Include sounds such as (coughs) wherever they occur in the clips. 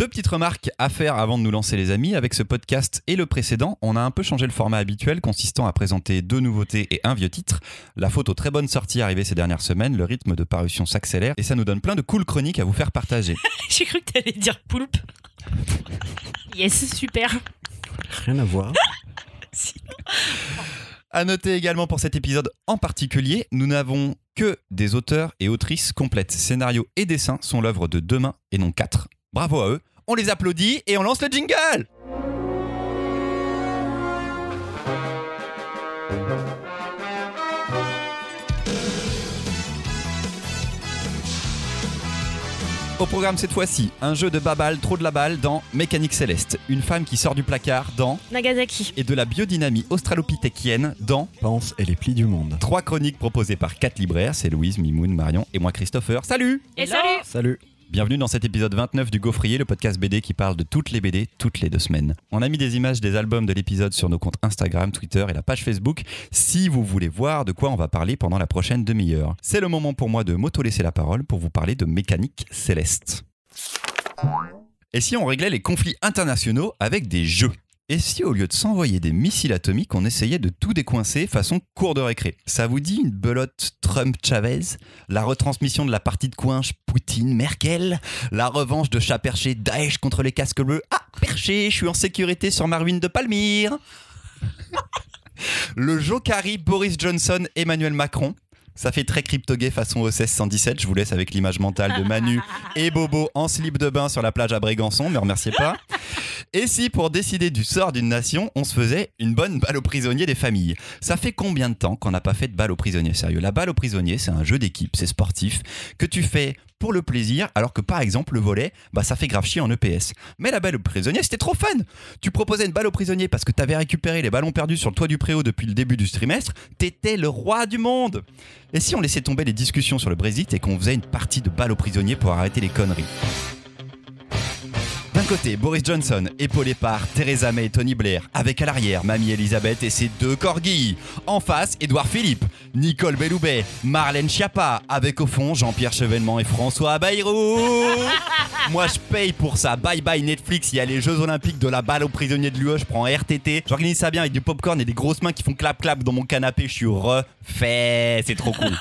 Deux petites remarques à faire avant de nous lancer les amis. Avec ce podcast et le précédent, on a un peu changé le format habituel consistant à présenter deux nouveautés et un vieux titre. La photo très bonne sortie arrivée ces dernières semaines, le rythme de parution s'accélère et ça nous donne plein de cool chroniques à vous faire partager. (laughs) J'ai cru que t'allais dire poulpe. (laughs) yes, super. Rien à voir. (laughs) À noter également pour cet épisode en particulier, nous n'avons que des auteurs et autrices complètes. Scénario et dessin sont l'œuvre de deux mains et non quatre. Bravo à eux, on les applaudit et on lance le jingle Au programme cette fois-ci, un jeu de babal, trop de la balle dans Mécanique Céleste, une femme qui sort du placard dans Nagasaki. et de la biodynamie australopithécienne dans Pense et les plis du monde. Trois chroniques proposées par quatre libraires, c'est Louise, Mimoun, Marion et moi Christopher. Salut Et salut Salut. Bienvenue dans cet épisode 29 du Gaufrier, le podcast BD qui parle de toutes les BD toutes les deux semaines. On a mis des images des albums de l'épisode sur nos comptes Instagram, Twitter et la page Facebook si vous voulez voir de quoi on va parler pendant la prochaine demi-heure. C'est le moment pour moi de m'auto-laisser la parole pour vous parler de mécanique céleste. Et si on réglait les conflits internationaux avec des jeux? Et si au lieu de s'envoyer des missiles atomiques, on essayait de tout décoincer façon cours de récré? Ça vous dit une belote Trump-Chavez La retransmission de la partie de coinche Poutine-Merkel La revanche de chat perché Daesh contre les casques bleus? Ah, perché, je suis en sécurité sur ma ruine de Palmyre! (laughs) Le Jokari Boris Johnson Emmanuel Macron ça fait très crypto-gay façon OSS 117. Je vous laisse avec l'image mentale de Manu et Bobo en slip de bain sur la plage à Brégançon, me remerciez pas. Et si pour décider du sort d'une nation, on se faisait une bonne balle aux prisonniers des familles? Ça fait combien de temps qu'on n'a pas fait de balle aux prisonniers? Sérieux, la balle aux prisonniers, c'est un jeu d'équipe, c'est sportif, que tu fais pour le plaisir, alors que par exemple le volet, bah ça fait grave chier en EPS. Mais la balle au prisonnier, c'était trop fun. Tu proposais une balle au prisonnier parce que t'avais récupéré les ballons perdus sur le toit du préau depuis le début du trimestre, t'étais le roi du monde. Et si on laissait tomber les discussions sur le Brexit et qu'on faisait une partie de balle au prisonnier pour arrêter les conneries? D'un côté, Boris Johnson, épaulé par Theresa May et Tony Blair, avec à l'arrière Mamie Elisabeth et ses deux corgis. En face, Édouard Philippe, Nicole Belloubet, Marlène Schiappa, avec au fond Jean-Pierre Chevènement et François Bayrou. (laughs) Moi, je paye pour ça. Bye bye Netflix, il y a les Jeux Olympiques de la balle aux prisonniers de l'UE, je prends RTT. J'organise ça bien avec du popcorn et des grosses mains qui font clap-clap dans mon canapé, je suis refait. C'est trop cool. (laughs)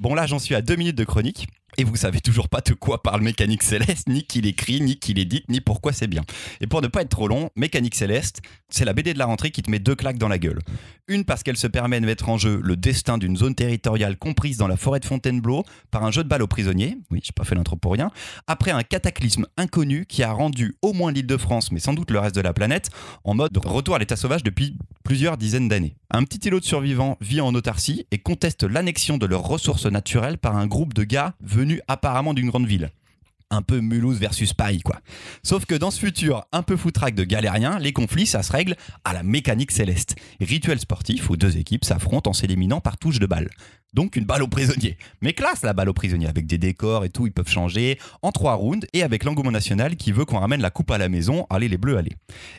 Bon, là, j'en suis à deux minutes de chronique. Et vous savez toujours pas de quoi parle Mécanique Céleste, ni qui l'écrit, ni qui l'édite, ni pourquoi c'est bien. Et pour ne pas être trop long, Mécanique Céleste, c'est la BD de la rentrée qui te met deux claques dans la gueule. Une parce qu'elle se permet de mettre en jeu le destin d'une zone territoriale comprise dans la forêt de Fontainebleau par un jeu de balle aux prisonniers. Oui, j'ai pas fait l'intro pour rien. Après un cataclysme inconnu qui a rendu au moins l'île de France, mais sans doute le reste de la planète, en mode retour à l'état sauvage depuis plusieurs dizaines d'années. Un petit îlot de survivants vit en autarcie et conteste l'annexion de leurs ressources naturelles par un groupe de gars venus apparemment d'une grande ville. Un peu Mulhouse versus Paris, quoi. Sauf que dans ce futur un peu foutraque de galériens, les conflits, ça se règle à la mécanique céleste. Rituel sportif où deux équipes s'affrontent en s'éliminant par touche de balle. Donc une balle au prisonnier. Mais classe la balle au prisonnier, avec des décors et tout, ils peuvent changer en trois rounds, et avec l'engouement national qui veut qu'on ramène la coupe à la maison, allez les bleus, allez.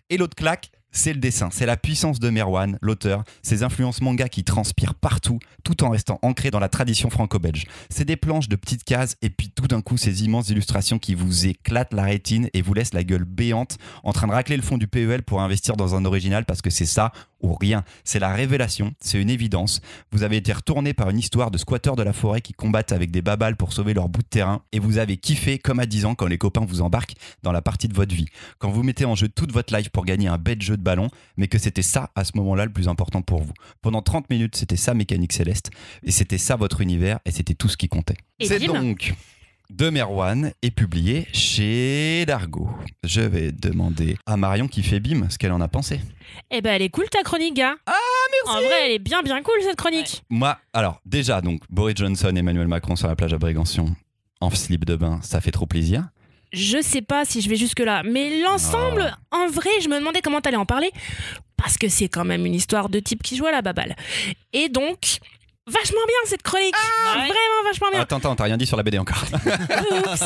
Et l'autre claque, c'est le dessin, c'est la puissance de Merwan, l'auteur, ses influences manga qui transpirent partout, tout en restant ancrés dans la tradition franco-belge. C'est des planches de petites cases et puis tout d'un coup ces immenses illustrations qui vous éclatent la rétine et vous laissent la gueule béante en train de racler le fond du PEL pour investir dans un original parce que c'est ça ou rien. C'est la révélation, c'est une évidence. Vous avez été retourné par une histoire de squatteurs de la forêt qui combattent avec des babales pour sauver leur bout de terrain et vous avez kiffé comme à 10 ans quand les copains vous embarquent dans la partie de votre vie. Quand vous mettez en jeu toute votre life pour gagner un bête jeu de ballon, mais que c'était ça à ce moment-là le plus important pour vous. Pendant 30 minutes, c'était ça Mécanique Céleste et c'était ça votre univers et c'était tout ce qui comptait. C'est donc de Merwan est publié chez Dargo. Je vais demander à Marion qui fait bim ce qu'elle en a pensé. Eh ben, elle est cool ta chronique, gars. Ah, En vrai, elle est bien, bien cool cette chronique. Moi, alors déjà, donc Boris Johnson et Emmanuel Macron sur la plage à Brégançon en slip de bain, ça fait trop plaisir. Je sais pas si je vais jusque-là, mais l'ensemble, en vrai, je me demandais comment t'allais en parler. Parce que c'est quand même une histoire de type qui joue à la baballe. Et donc, vachement bien cette chronique. Vraiment vachement bien. Attends, attends, t'as rien dit sur la BD encore. (laughs) Oups.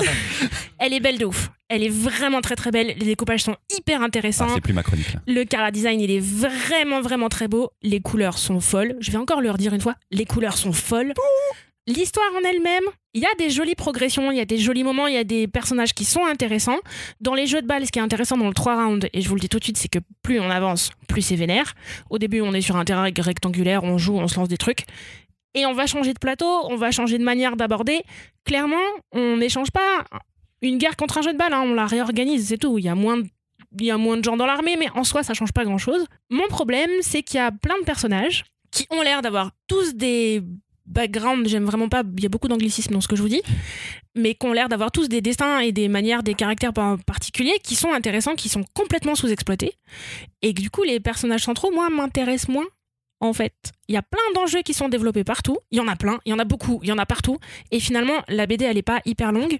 Elle est belle de ouf. Elle est vraiment très très belle. Les découpages sont hyper Ah, intéressants. c'est plus ma chronique là. Le color design, il est vraiment, vraiment très beau. Les couleurs sont folles. Je vais encore le redire une fois. Les couleurs sont folles. L'histoire en elle-même, Il y a des jolies progressions, il y a des jolis moments, il y a des personnages qui sont intéressants. Dans les jeux de balles, ce qui est intéressant dans le 3 rounds, et je vous le dis tout de suite, c'est que plus on avance, plus c'est vénère. Au début, on est sur un terrain rectangulaire, on joue, on se lance des trucs. Et on va changer de plateau, on va changer de manière d'aborder. Clairement, on n'échange pas une guerre contre un jeu de balle, hein, on la réorganise, c'est tout. Il y a moins de il y a moins de gens dans l'armée, mais en soi, ça change pas grand chose. Mon problème, c'est qu'il y a plein de personnages qui ont l'air d'avoir tous des backgrounds, j'aime vraiment pas, il y a beaucoup d'anglicisme dans ce que je vous dis, mais qui ont l'air d'avoir tous des destins et des manières, des caractères particuliers qui sont intéressants, qui sont complètement sous-exploités. Et que du coup, les personnages centraux, moi, m'intéressent moins. En fait, il y a plein d'enjeux qui sont développés partout. Il y en a plein, il y en a beaucoup, il y en a partout. Et finalement, la BD, elle est pas hyper longue.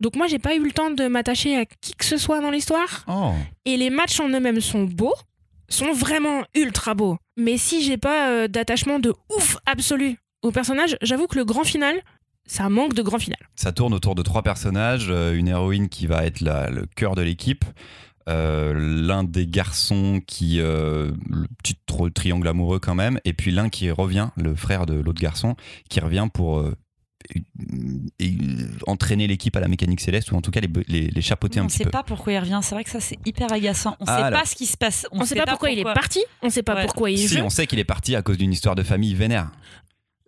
Donc moi, j'ai pas eu le temps de m'attacher à qui que ce soit dans l'histoire. Oh. Et les matchs en eux-mêmes sont beaux, sont vraiment ultra beaux. Mais si j'ai pas euh, d'attachement de ouf absolu au personnage, j'avoue que le grand final, ça manque de grand final. Ça tourne autour de trois personnages, euh, une héroïne qui va être la- le cœur de l'équipe, euh, l'un des garçons qui euh, le petit triangle amoureux quand même, et puis l'un qui revient, le frère de l'autre garçon, qui revient pour euh, et- et entraîner l'équipe à la mécanique céleste ou en tout cas les, les, les chapeauter on un ne petit sait peu. pas pourquoi il revient. C'est vrai que ça, c'est hyper agaçant. On ne Ah, sait alors. pas ce qui se passe. On, sait pas pourquoi, il est parti, on sait pas Ouais. pourquoi il Si, joue. on sait qu'il est parti à cause d'une histoire de famille vénère.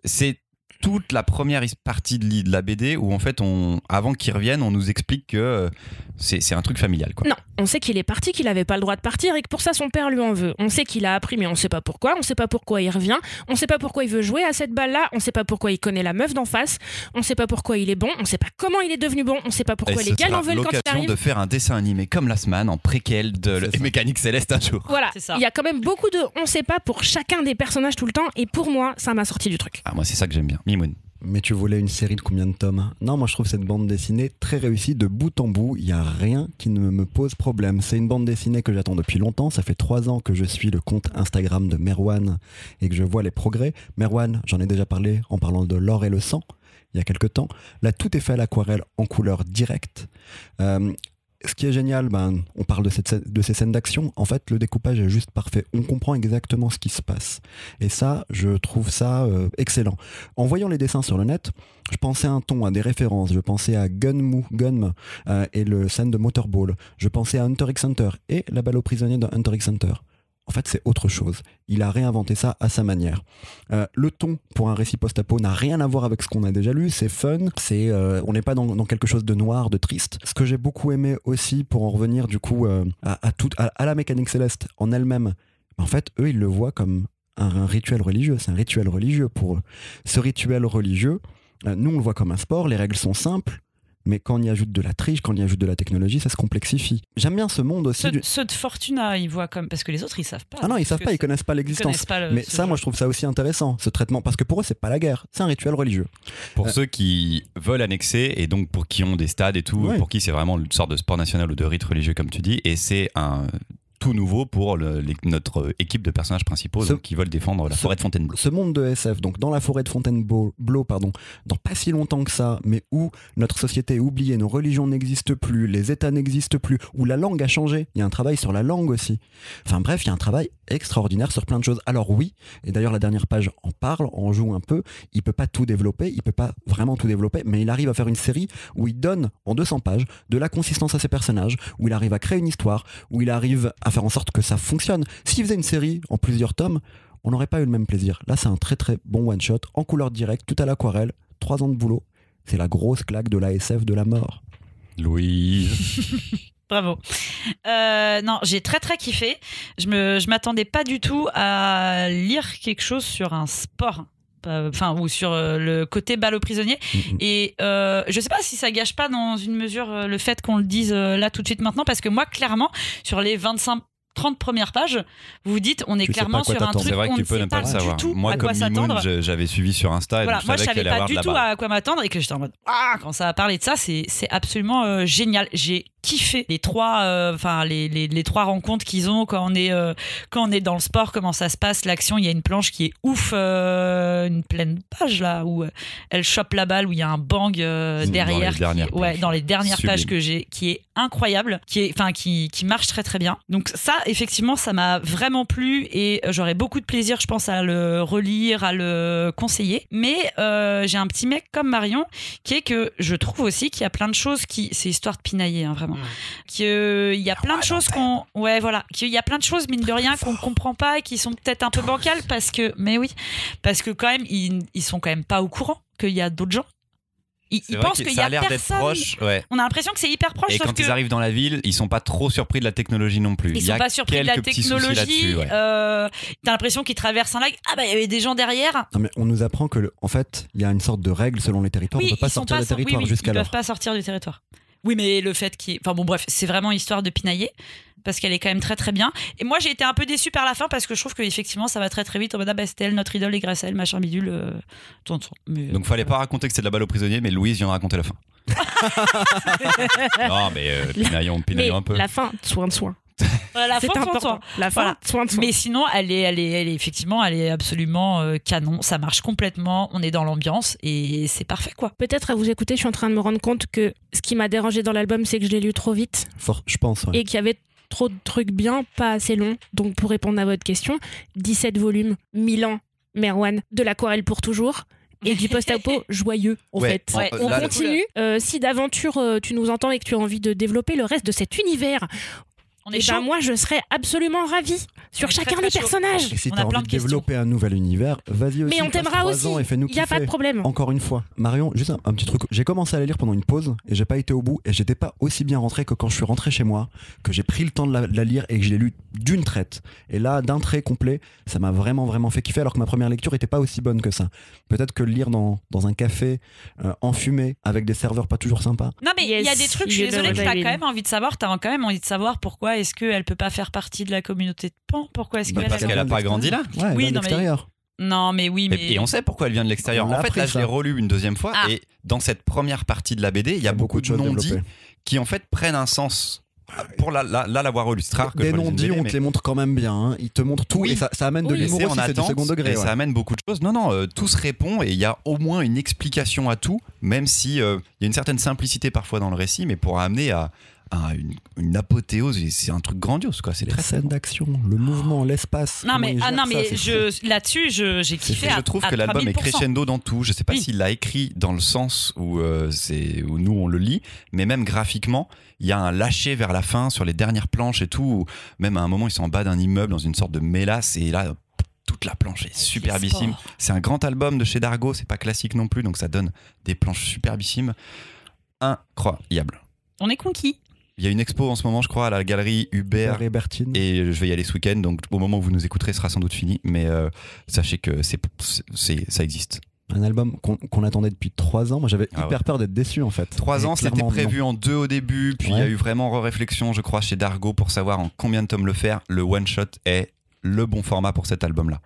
C'est toute la première partie de la BD où en fait, on, avant qu'il revienne, on nous explique que euh, c'est un truc familial. Quoi. Non, on sait qu'il est parti, qu'il avait pas le droit de partir et que pour ça son père lui en veut. On sait qu'il a appris, mais on sait pas pourquoi. On sait pas pourquoi il revient. On sait pas pourquoi il veut jouer à cette balle-là. On sait pas pourquoi il connaît la meuf d'en face. On sait pas pourquoi il est bon. On sait pas comment il est devenu bon. On sait pas pourquoi Et les gars l'en veulent quand il l'occasion arrive. de faire un dessin animé comme Last Man en préquel de. Mécanique Céleste un jour. Voilà, C'est ça. il y a quand même beaucoup de on sait pas pour chacun des personnages tout le temps et pour moi, ça m'a sorti du truc. Ah, moi, c'est ça que j'aime bien. Mais tu voulais une série de combien de tomes Non, moi je trouve cette bande dessinée très réussie de bout en bout. Il n'y a rien qui ne me pose problème. C'est une bande dessinée que j'attends depuis longtemps. Ça fait trois ans que je suis le compte Instagram de Merwan et que je vois les progrès. Merwan, j'en ai déjà parlé en parlant de l'or et le sang il y a quelques temps. Là, tout est fait à l'aquarelle en couleur directe. Euh, ce qui est génial, ben, on parle de, ces scènes d'action. En fait, le découpage est juste parfait. On comprend exactement ce qui se passe. Et ça, je trouve ça euh, excellent. En voyant les dessins sur le net, je pensais à un ton, à des références. Je pensais à Gunmu, Gunm euh, et le scène de Motorball. Je pensais à Hunter x Hunter et la balle aux prisonniers de Hunter x Hunter. En fait, c'est autre chose. Il a réinventé ça à sa manière. Euh, le ton pour un récit post-apo n'a rien à voir avec ce qu'on a déjà lu. C'est fun. Euh, on n'est pas dans, quelque chose de noir, de triste. Ce que j'ai beaucoup aimé aussi, pour en revenir du coup euh, à, la mécanique céleste en elle-même, en fait, eux, ils le voient comme un, un rituel religieux. C'est un rituel religieux pour eux. Ce rituel religieux, nous, on le voit comme un sport. Les règles sont simples. Mais quand on y ajoute de la triche, quand on y ajoute de la technologie, ça se complexifie. J'aime bien ce monde aussi. Ceux, du- ceux de Fortuna, ils voient comme. Parce que les autres, ils savent pas. Ah non, ils savent pas, ils connaissent pas ils l'existence. connaissent pas le- Mais ça, moi, je trouve ça aussi intéressant, ce traitement, parce que pour eux, c'est pas la guerre, c'est un rituel religieux. Pour Euh. ceux qui veulent annexer et donc pour qui ont des stades et tout, Ouais. pour qui c'est vraiment une sorte de sport national ou de rite religieux comme tu dis, et c'est un tout nouveau pour le- les- notre équipe de personnages principaux Ce- donc, qui veulent défendre la ce- forêt de Fontainebleau. Ce monde de SF, donc dans la forêt de Fontainebleau, pardon, dans pas si longtemps que ça, mais où notre société est oubliée, nos religions n'existent plus, les États n'existent plus, où la langue a changé. Il y a un travail sur la langue aussi. Enfin bref, il y a un travail extraordinaire sur plein de choses. Alors oui, et d'ailleurs la dernière page en parle, en joue un peu. Il peut pas tout développer, il peut pas vraiment tout développer, mais il arrive à faire une série où il donne en 200 pages de la consistance à ses personnages, où il arrive à créer une histoire, où il arrive à faire en sorte que ça fonctionne. S'il faisait une série en plusieurs tomes, on n'aurait pas eu le même plaisir. Là, c'est un très très bon one shot en couleur directe, tout à l'aquarelle, trois ans de boulot. C'est la grosse claque de l'ASF de la mort. Louise. (laughs) Bravo. Euh, non, j'ai très très kiffé. Je me, je m'attendais pas du tout à lire quelque chose sur un sport. Enfin, ou sur euh, le côté balle aux prisonniers. Mm, mm. Et euh, je sais pas si ça gâche pas dans une mesure euh, le fait qu'on le dise euh, là tout de suite maintenant, parce que moi, clairement, sur les 25 30 premières pages, vous vous dites, on est Tu pas clairement sur un truc C'est vrai que tu peux ne pas le du savoir. tout Moi, à quoi comme. Mimoun, j'avais suivi sur Insta et Voilà, donc je moi je savais pas du tout à quoi m'attendre et que j'étais en mode ah quand ça a parlé de ça c'est c'est absolument euh, génial j'ai kiffé les trois euh, enfin les, les, les trois rencontres qu'ils ont quand on est euh, quand on est dans le sport comment ça se passe l'action il y a une planche qui est ouf une pleine page là où elle chope la balle où il y a un bang Dans les derrière qui- ouais dans les dernières Sublime. pages que j'ai qui est incroyable qui est enfin qui qui marche très très bien donc ça effectivement, ça m'a vraiment plu et j'aurais beaucoup de plaisir, je pense, à le relire, à le conseiller. Mais euh, j'ai un petit mec comme Marion qui est que je trouve aussi qu'il y a plein de choses qui. C'est histoire de pinailler, hein, vraiment. Qu'il y a plein de choses qu'on. Ouais, voilà. Qu'il y a plein de choses, mine de rien, qu'on comprend pas et qui sont peut-être un peu bancales parce que. Mais oui. Parce que quand même, ils, ils sont quand même pas au courant qu'il y a d'autres gens. Ils, pensent qu'il y ça a, a l'air d'être personne. proche. Ouais. On a l'impression que c'est hyper proche, Et sauf quand que ils arrivent dans la ville, ils sont pas trop surpris de la technologie non plus. ils Il y sont a pas surpris de la quelques petits soucis technologie. ouais. euh, T'as l'impression qu'ils traversent un lac. Ah bah il y avait des gens derrière. Non, mais on nous apprend que, le- en fait, il y a une sorte de règle selon les territoires. oui, on peut pas sortir pas des sor- oui, oui, Ils peuvent pas sortir du territoire. Oui, mais le fait qu'il. Enfin bon, bref, c'est vraiment histoire de pinailler. Parce qu'elle est quand même très très bien. Et moi j'ai été un peu déçue par la fin parce que je trouve qu'effectivement ça va très très vite. En mode ah bah c'était elle notre idole et grâce à elle machin bidule. Euh... tourne tourne. Mais, euh, Donc fallait pas raconter que c'est de la balle aux prisonniers, mais Louise vient de raconter la fin. (laughs) non, mais euh, pinaillons, Mais pinaillons un peu. la fin, soin de soin. (laughs) voilà, la C'est fin, important. tourne. La fin, Voilà. soin de soin. Mais sinon, elle est, elle est, elle est effectivement, elle est absolument euh, canon. Ça marche complètement. On est dans l'ambiance et c'est parfait quoi. Peut-être à vous écouter, je suis en train de me rendre compte que ce qui m'a dérangé dans l'album, c'est que je l'ai lu trop vite Fort- je pense. ouais. et qu'il y avait trop de trucs bien, pas assez longs. Donc pour répondre à votre question, 17 volumes, Milan, Merwan, de l'aquarelle pour toujours. Et du post-apo (laughs) joyeux, en Ouais, fait. Ouais, On là, continue. Euh, si d'aventure euh, tu nous entends et que tu as envie de développer le reste de cet univers, On est ben, chaud. moi je serais absolument ravie sur très, chacun très des chaud. personnages. Et si t'as envie de développer un nouvel univers, vas-y aussi. Mais on t'aimera aussi. ans Et fais-nous Il n'y a pas de problème. Encore une fois, Marion, juste un, un petit truc. J'ai commencé à la lire pendant une pause et j'ai pas été au bout et j'étais pas aussi bien rentré que quand je suis rentré chez moi, que j'ai pris le temps de la, de la lire et que je l'ai lu d'une traite. Et là, d'un trait complet, ça m'a vraiment vraiment fait kiffer alors que ma première lecture était pas aussi bonne que ça. Peut-être que lire dans, dans un café, euh, enfumé, avec des serveurs pas toujours sympas. Non mais il y a des trucs, je suis désolée, que t'as quand même envie de savoir, t'as quand même envie de savoir pourquoi est-ce qu'elle peut pas faire partie de la communauté de Pan? Pourquoi est-ce Bah, qu'elle parce a- qu'elle a pas grandi là. Ouais, Oui, oui, non, mais- l'extérieur. Non mais oui, mais... Et, et on sait pourquoi elle vient de l'extérieur. On En fait, là, je ça. l'ai relu une deuxième fois. Ah. Et dans cette première partie de la BD, il y a beaucoup, de choses non-dits qui, en fait, prennent un sens. Pour la- la- là, l'avoir relu. C'est rare que Des je non-dits, on mais- te les montre quand même bien. hein. Ils te montrent tout Oui. et ça, ça amène de l'humour aussi, en c'est du attente second degré. et ouais. ça amène beaucoup de choses. Non, non, euh, tout se répond et il y a au moins une explication à tout, même si euh, il y a une certaine simplicité parfois dans le récit, mais pour amener à, à une, une apothéose, c'est un truc grandiose, quoi. C'est très scènes d'action, le mouvement, l'espace. Non mais, ah, non, mais je, là-dessus, je- j'ai kiffé. À- je trouve à que l'album est 3000%. crescendo dans tout. Je sais pas Oui. s'il l'a écrit dans le sens où, euh, c'est, où nous on le lit, mais même graphiquement, il y a un lâcher vers la fin sur les dernières planches et tout. Même à un moment, ils sont en bas d'un immeuble dans une sorte de mélasse et là, toute la planche est superbissime. sport. C'est un grand album de chez Dargo, c'est pas classique non plus, donc ça donne des planches superbissimes. Incroyable. On est conquis. Il y a une expo en ce moment, je crois, à la galerie Hubert. Et Bertine. Et je vais y aller ce week-end, donc au moment où vous nous écouterez, ce sera sans doute fini. Mais euh, sachez que c'est, ça existe. Un album qu'on attendait depuis trois ans. Moi, j'avais Ah hyper peur d'être déçu en fait. Trois ans, c'était prévu en deux au début, puis il y a eu vraiment réflexion, je crois, chez Dargo pour savoir en combien de tomes le faire. Le one shot est le bon format pour cet album-là.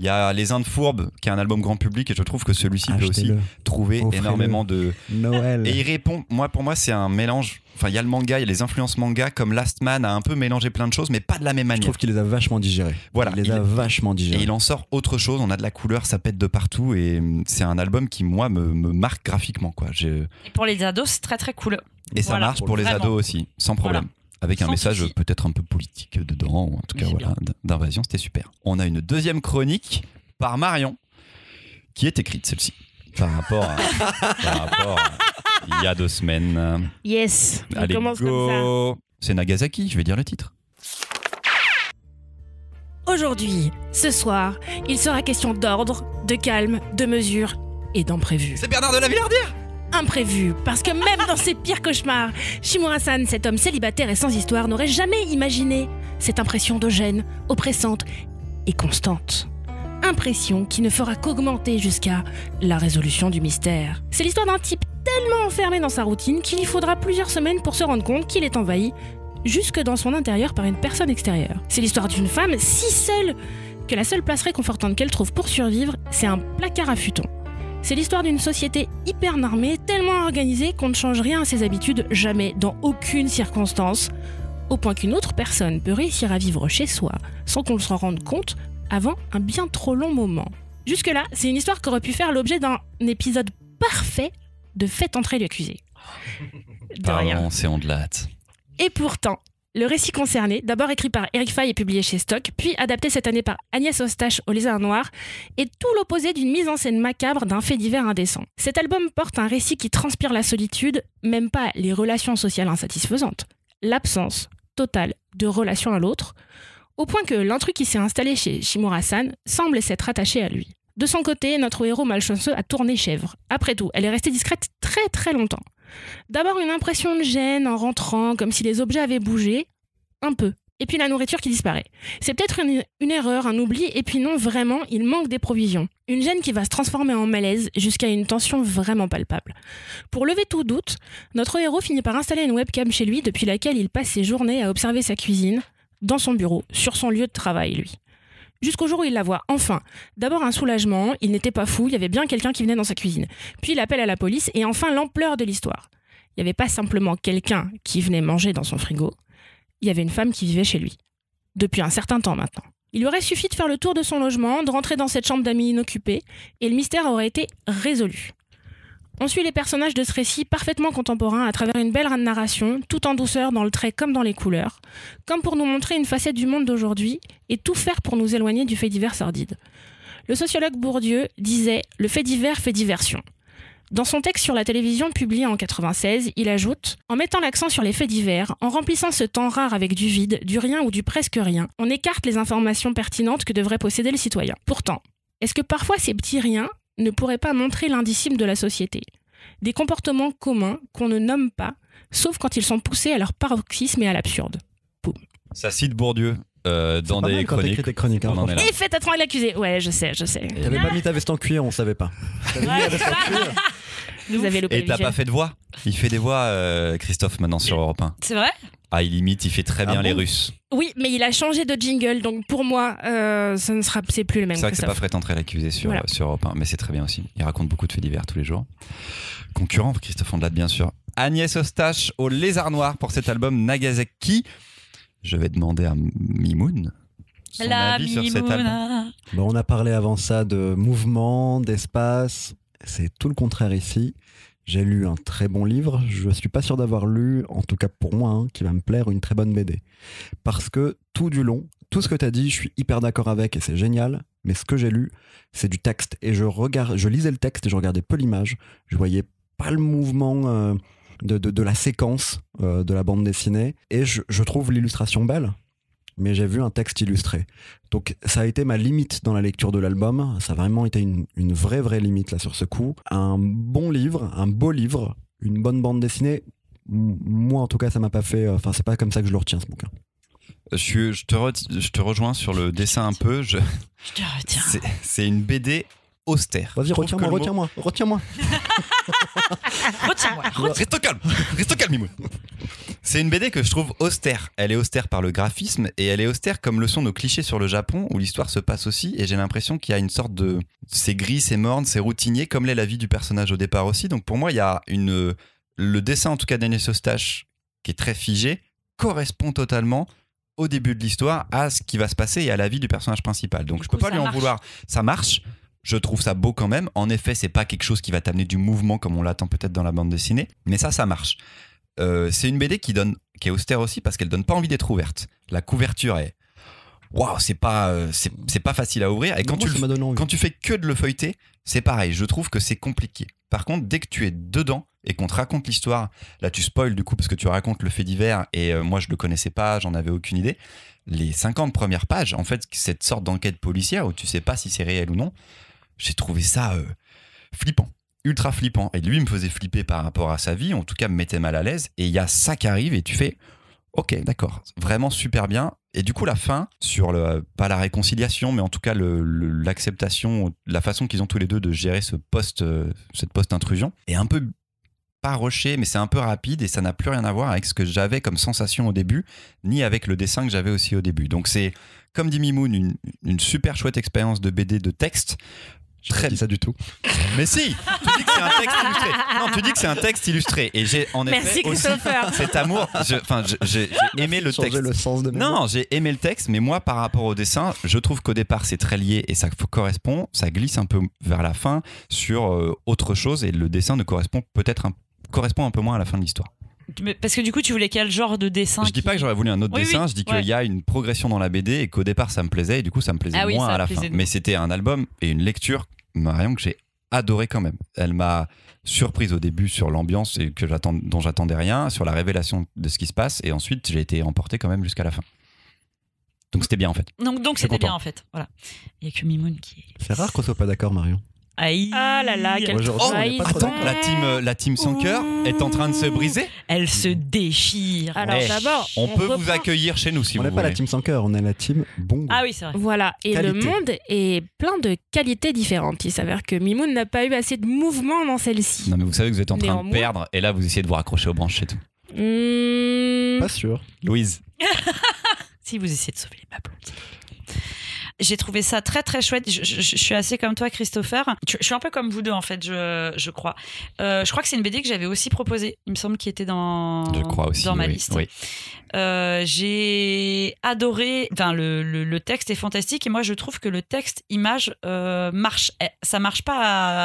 Il y a Les Indes Fourbes, qui est un album grand public, et je trouve que celui-ci peut aussi trouver énormément de. Noël. Et il répond, moi pour moi, c'est un mélange. Enfin, il y a le manga, il y a les influences manga, comme Last Man a un peu mélangé plein de choses, mais pas de la même Je manière. trouve qu'il les a vachement digérés. Voilà, Il les il- a vachement Et digérés. il en sort autre chose, on a de la couleur, ça pète de partout, et hum, c'est un album qui, moi, me, me marque graphiquement. Quoi. Je- Et pour les ados, c'est très très cool. Et ça marche pour les vraiment. ados aussi, sans problème. Avec un message peut-être un peu politique dedans, ou en tout cas voilà, d'invasion, c'était super. On a une deuxième chronique par Marion, qui est écrite celle-ci, par rapport à, (laughs) par rapport à il y a deux semaines. Yes, on Allez, commence comme ça. go C'est Nagasaki, je vais dire le titre. Aujourd'hui, ce soir, il sera question d'ordre, de calme, de mesure et d'imprévu. C'est Bernard de la Villardière Imprévu, parce que même dans ses pires cauchemars, Shimura-san, cet homme célibataire et sans histoire, n'aurait jamais imaginé cette impression de oppressante et constante. Impression qui ne fera qu'augmenter jusqu'à la résolution du mystère. C'est l'histoire d'un type tellement enfermé dans sa routine qu'il y faudra plusieurs semaines pour se rendre compte qu'il est envahi jusque dans son intérieur par une personne extérieure. C'est l'histoire d'une femme si seule que la seule place réconfortante qu'elle trouve pour survivre, c'est un placard à futons. C'est l'histoire d'une société hyper normée, tellement organisée qu'on ne change rien à ses habitudes, jamais, dans aucune circonstance, au point qu'une autre personne peut réussir à vivre chez soi sans qu'on s'en rende compte avant un bien trop long moment. Jusque-là, c'est une histoire qui aurait pu faire l'objet d'un épisode parfait de Faites entrer l'accusé. De rien. C'est on de la hâte. Et pourtant, Le récit concerné, d'abord écrit par Eric Fay et publié chez Stock, puis adapté cette année par Agnès Eustache au Lézard Noir, est tout l'opposé d'une mise en scène macabre d'un fait divers indécent. Cet album porte un récit qui transpire la solitude, même pas les relations sociales insatisfaisantes, l'absence totale de relation à l'autre, au point que l'intrus qui s'est installé chez Shimura-san semble s'être attaché à lui. De son côté, notre héros malchanceux a tourné chèvre. Après tout, elle est restée discrète très très longtemps. D'abord une impression de gêne en rentrant, comme si les objets avaient bougé, un peu. Et puis la nourriture qui disparaît. C'est peut-être une, erreur, un oubli, et puis non, vraiment, il manque des provisions. Une gêne qui va se transformer en malaise jusqu'à une tension vraiment palpable. Pour lever tout doute, notre héros finit par installer une webcam chez lui depuis laquelle il passe ses journées à observer sa cuisine, dans son bureau, sur son lieu de travail, lui. Jusqu'au jour où il la voit, enfin. D'abord un soulagement, il n'était pas fou, il y avait bien quelqu'un qui venait dans sa cuisine. Puis l'appel à la police, et enfin l'ampleur de l'histoire. Il n'y avait pas simplement quelqu'un qui venait manger dans son frigo, il y avait une femme qui vivait chez lui. Depuis un certain temps maintenant. Il lui aurait suffi de faire le tour de son logement, de rentrer dans cette chambre d'amis inoccupée, et le mystère aurait été résolu. On suit les personnages de ce récit parfaitement contemporain à travers une belle narration, tout en douceur dans le trait comme dans les couleurs, comme pour nous montrer une facette du monde d'aujourd'hui et tout faire pour nous éloigner du fait divers sordide. Le sociologue Bourdieu disait Le fait divers fait diversion. Dans son texte sur la télévision publié en 96, il ajoute En mettant l'accent sur les faits divers, en remplissant ce temps rare avec du vide, du rien ou du presque rien, on écarte les informations pertinentes que devrait posséder le citoyen. Pourtant, est-ce que parfois ces petits riens ne pourraient pas montrer l'indicible de la société Des comportements communs qu'on ne nomme pas, sauf quand ils sont poussés à leur paroxysme et à l'absurde. Ça cite Bourdieu euh, dans des chroniques. t'écris tes chroniques. hein. Et faites attention à l'accusé Ouais, je sais, je sais. T'avais pas mis ta veste en cuir, on savait pas. T'avais mis la veste en cuir. Vous avez Et t'as pas fait de voix? Il fait des voix, euh, Christophe, maintenant sur Europe 1. C'est vrai? Ah, il imite, il fait très Ah bien bon? Les Russes. Oui, mais il a changé de jingle, donc pour moi, euh, ça ne sera, c'est plus le même. C'est vrai que c'est pas. Fred l'accusé sur, Voilà. sur Europe 1, mais c'est très bien aussi. Il raconte beaucoup de faits divers tous les jours. Concurrent, Christophe Ondelat, bien sûr. Agnès Eustache au Lézard Noir pour cet album Nagasaki. Je vais demander à Mimoun son La avis sur cet album. Bon, on a parlé avant ça de mouvement, d'espace. C'est tout le contraire ici. J'ai lu un très bon livre. Je suis pas sûr d'avoir lu, en tout cas pour moi, hein, qui va me plaire, une très bonne BD. Parce que tout du long, tout ce que tu as dit, je suis hyper d'accord avec et c'est génial. Mais ce que j'ai lu, c'est du texte. Et je, lisais le texte et je regardais peu l'image. Je voyais pas le mouvement euh, de, la séquence euh, de la bande dessinée. Et je trouve l'illustration belle. Mais j'ai vu un texte illustré. Donc ça a été ma limite dans la lecture de l'album. Ça a vraiment été une, une vraie, vraie limite là sur ce coup. Un bon livre, un beau livre, une bonne bande dessinée. Moi en tout cas ça m'a pas fait. euh, Enfin c'est pas comme ça que je le retiens ce bouquin. Je, suis- je te re- je te rejoins sur le dessin un peu. Je- Je te retiens. C'est une BD austère. Vas-y retiens-moi, retiens-moi, retiens-moi. (laughs) Retiens-moi. Reste au calme Reste au calme, Mimoun C'est une BD que je trouve austère. Elle est austère par le graphisme et elle est austère comme le sont nos clichés sur le Japon où l'histoire se passe aussi. Et j'ai l'impression qu'il y a une sorte de. C'est gris, c'est morne, c'est routinier, comme l'est la vie du personnage au départ aussi. Donc pour moi, il y a une. Le dessin, en tout cas, d'Agnès Eustache, qui est très figé, correspond totalement au début de l'histoire à ce qui va se passer et à la vie du personnage principal. Donc Du je peux coup, pas ça lui en vouloir. Ça marche. Je trouve ça beau quand même. En effet, c'est pas quelque chose qui va t'amener du mouvement comme on l'attend peut-être dans la bande dessinée, mais ça, ça marche. Euh, c'est une BD qui donne, qui est austère aussi parce qu'elle donne pas envie d'être ouverte. La couverture est, waouh, c'est pas, euh, c'est pas facile à ouvrir. Et quand Moi, tu le quand tu fais que de le feuilleter, c'est pareil. Je trouve que c'est compliqué. Par contre, dès que tu es dedans et qu'on te raconte l'histoire, là tu spoil du coup parce que tu racontes le fait divers et euh, moi je le connaissais pas, j'en avais aucune idée. Les 50 premières pages, en fait, cette sorte d'enquête policière où tu sais pas si c'est réel ou non, j'ai trouvé ça euh, flippant, ultra flippant. Et lui me faisait flipper par rapport à sa vie, en tout cas me mettait mal à l'aise. Et il y a ça qui arrive et tu fais, ok, d'accord, vraiment super bien. Et du coup, la fin, sur le, pas la réconciliation, mais en tout cas l'acceptation, la façon qu'ils ont tous les deux de gérer ce post, euh, cette post-intrusion, est un peu pas rushé, mais c'est un peu rapide et ça n'a plus rien à voir avec ce que j'avais comme sensation au début, ni avec le dessin que j'avais aussi au début. Donc c'est, comme dit Mimoun, une, une super chouette expérience de BD de texte. Très dit ça du tout. mais si, tu dis que c'est un texte illustré. Non, tu dis que c'est un texte illustré. Et j'ai en Merci effet aussi Christopher. cet amour. je- Enfin, je- j'ai j'ai aimé le Changer texte. le sens de mes mots. Non, j'ai aimé le texte, mais moi, par rapport au dessin, je trouve qu'au départ, c'est très lié et ça f- correspond, ça glisse un peu vers la fin sur euh, autre chose et le dessin ne correspond peut-être un, correspond un peu moins à la fin de l'histoire. Parce que du coup, tu voulais quel genre de dessin Je dis qui- pas que j'aurais voulu un autre Oui, dessin, oui, je dis ouais. qu'il y a une progression dans la BD et qu'au départ ça me plaisait et du coup ça me plaisait Ah moins à la fin. Mais c'était un album et une lecture, Marion, que j'ai adoré quand même. Elle m'a surprise au début sur l'ambiance et que j'attends, dont j'attendais rien, sur la révélation de ce qui se passe et ensuite j'ai été emporté quand même jusqu'à la fin. Donc c'était bien en fait. Donc, donc c'était bien en fait. Voilà. Il y a que Mimoun qui. C'est rare qu'on soit pas d'accord, Marion. Aïe. Ah là là, quel trahison. d'accord. La team, euh, la team sans cœur est en train de se briser. Elle se déchire. Alors Ouais. d'abord, On, peut vous accueillir chez nous si on vous n'est pas voulez. la team sans cœur, on est la team bon goût. Ah oui, c'est vrai. Voilà, et le Qualité. monde est plein de qualités différentes. Il s'avère que Mimoun n'a pas eu assez de mouvement dans celle-ci. Non mais vous savez que vous êtes en train Néanmoins. de perdre et là vous essayez de vous raccrocher aux branches, c'est tout. Mmh, Pas sûr. Louise. (laughs) Si vous essayez de sauver les meubles. J'ai trouvé ça très très chouette. Je, je- je suis assez comme toi, Christopher. Je, je suis un peu comme vous deux en fait, je, je crois. Euh, je crois que c'est une BD que j'avais aussi proposée. Il me semble qu'il était dans, Je crois aussi. dans ma oui, liste. oui. Euh, j'ai adoré. Enfin, le, le, le texte est fantastique et moi je trouve que le texte image euh, marche. Eh, Ça marche pas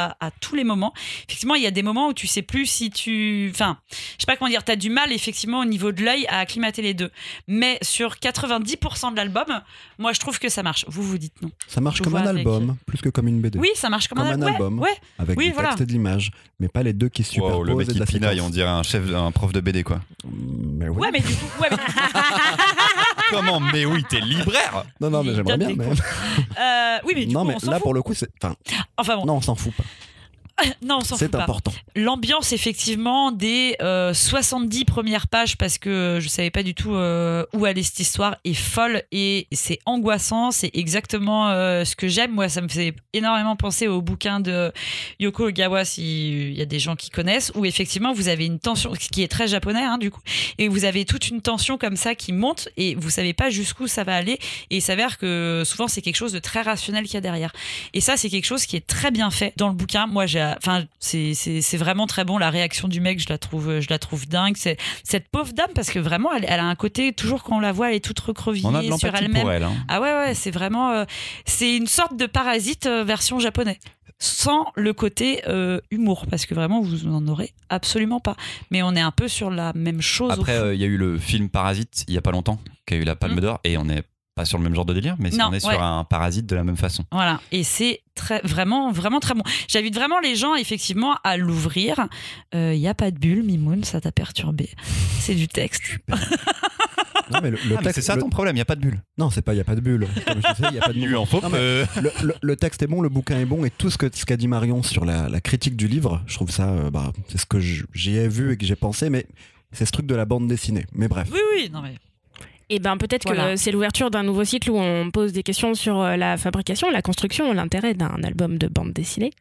à, à tous les moments. Effectivement, il y a des moments où tu sais plus si tu. Enfin, je sais pas comment dire. T'as du mal effectivement au niveau de l'œil à acclimater les deux. Mais sur 90% de l'album, moi je trouve que ça marche. Vous vous dites non. Ça marche Je comme un avec- album, plus que comme une BD. Oui, ça marche comme, Comme un, un ouais, album. Ouais, Avec oui, du voilà. texte et de l'image, mais pas les deux qui se superposent Wow, le mec qui la pinaille, on dirait un chef, un prof de BD quoi. Mais oui. Ouais, mais du coup, ouais, mais- (laughs) Comment Mais oui, t'es libraire. Non, non, mais j'aimerais bien. Mais... (laughs) euh, oui, mais du non, coup, mais on là, fout. pour le coup, c'est. Enfin, Enfin bon, non, on s'en fout pas. (coughs) non, on s'en fout C'est important. L'ambiance, effectivement, des euh, 70 premières pages, parce que je savais pas du tout euh, où allait cette histoire, est folle et c'est angoissant. C'est exactement euh, ce que j'aime. Moi, ça me fait énormément penser au bouquin de Yoko Ogawa, s'il y a des gens qui connaissent, où effectivement, vous avez une tension, ce qui est très japonais, hein, du coup, et vous avez toute une tension comme ça qui monte et vous savez pas jusqu'où ça va aller. Et il s'avère que souvent, c'est quelque chose de très rationnel qu'il y a derrière. Et ça, c'est quelque chose qui est très bien fait dans le bouquin. Moi, j'ai, enfin, c'est, vraiment très bon. La réaction du mec, je la trouve, je la trouve dingue. C'est cette pauvre dame parce que vraiment, elle, elle a un côté toujours quand on la voit, elle est toute recroquevillée On a de sur elle-même. elle. hein. Ah ouais, ouais, c'est vraiment, euh, c'est une sorte de parasite euh, version japonais. Sans le côté euh, humour, parce que vraiment vous n'en aurez absolument pas. Mais on est un peu sur la même chose. Après, euh, il y a eu le film Parasite il y a pas longtemps, qui a eu la Palme Mm. d'Or, et on n'est pas sur le même genre de délire, mais Non, on est ouais. sur un parasite de la même façon. Voilà, et c'est très vraiment vraiment très bon. J'invite vraiment les gens effectivement à l'ouvrir. Il n'y a pas de bulle, Mimoun, ça t'a perturbé. C'est du texte. (laughs) Non, mais le, le Ah, texte. c'est ça le- ton problème, il n'y a pas de bulle. Non, c'est pas, il n'y a pas de bulle. Comme je disais, il y a pas de (laughs) lui en Non, peu. le, le- le texte est bon, le bouquin est bon, et tout ce que ce qu'a dit Marion sur la, la critique du livre, je trouve ça, euh, bah, c'est ce que j'y ai vu et que j'ai pensé, mais c'est ce truc de la bande dessinée. Mais bref. Oui, oui, non mais. Et ben peut-être Voilà. que c'est l'ouverture d'un nouveau cycle où on pose des questions sur euh, la fabrication, la construction, l'intérêt d'un album de bande dessinée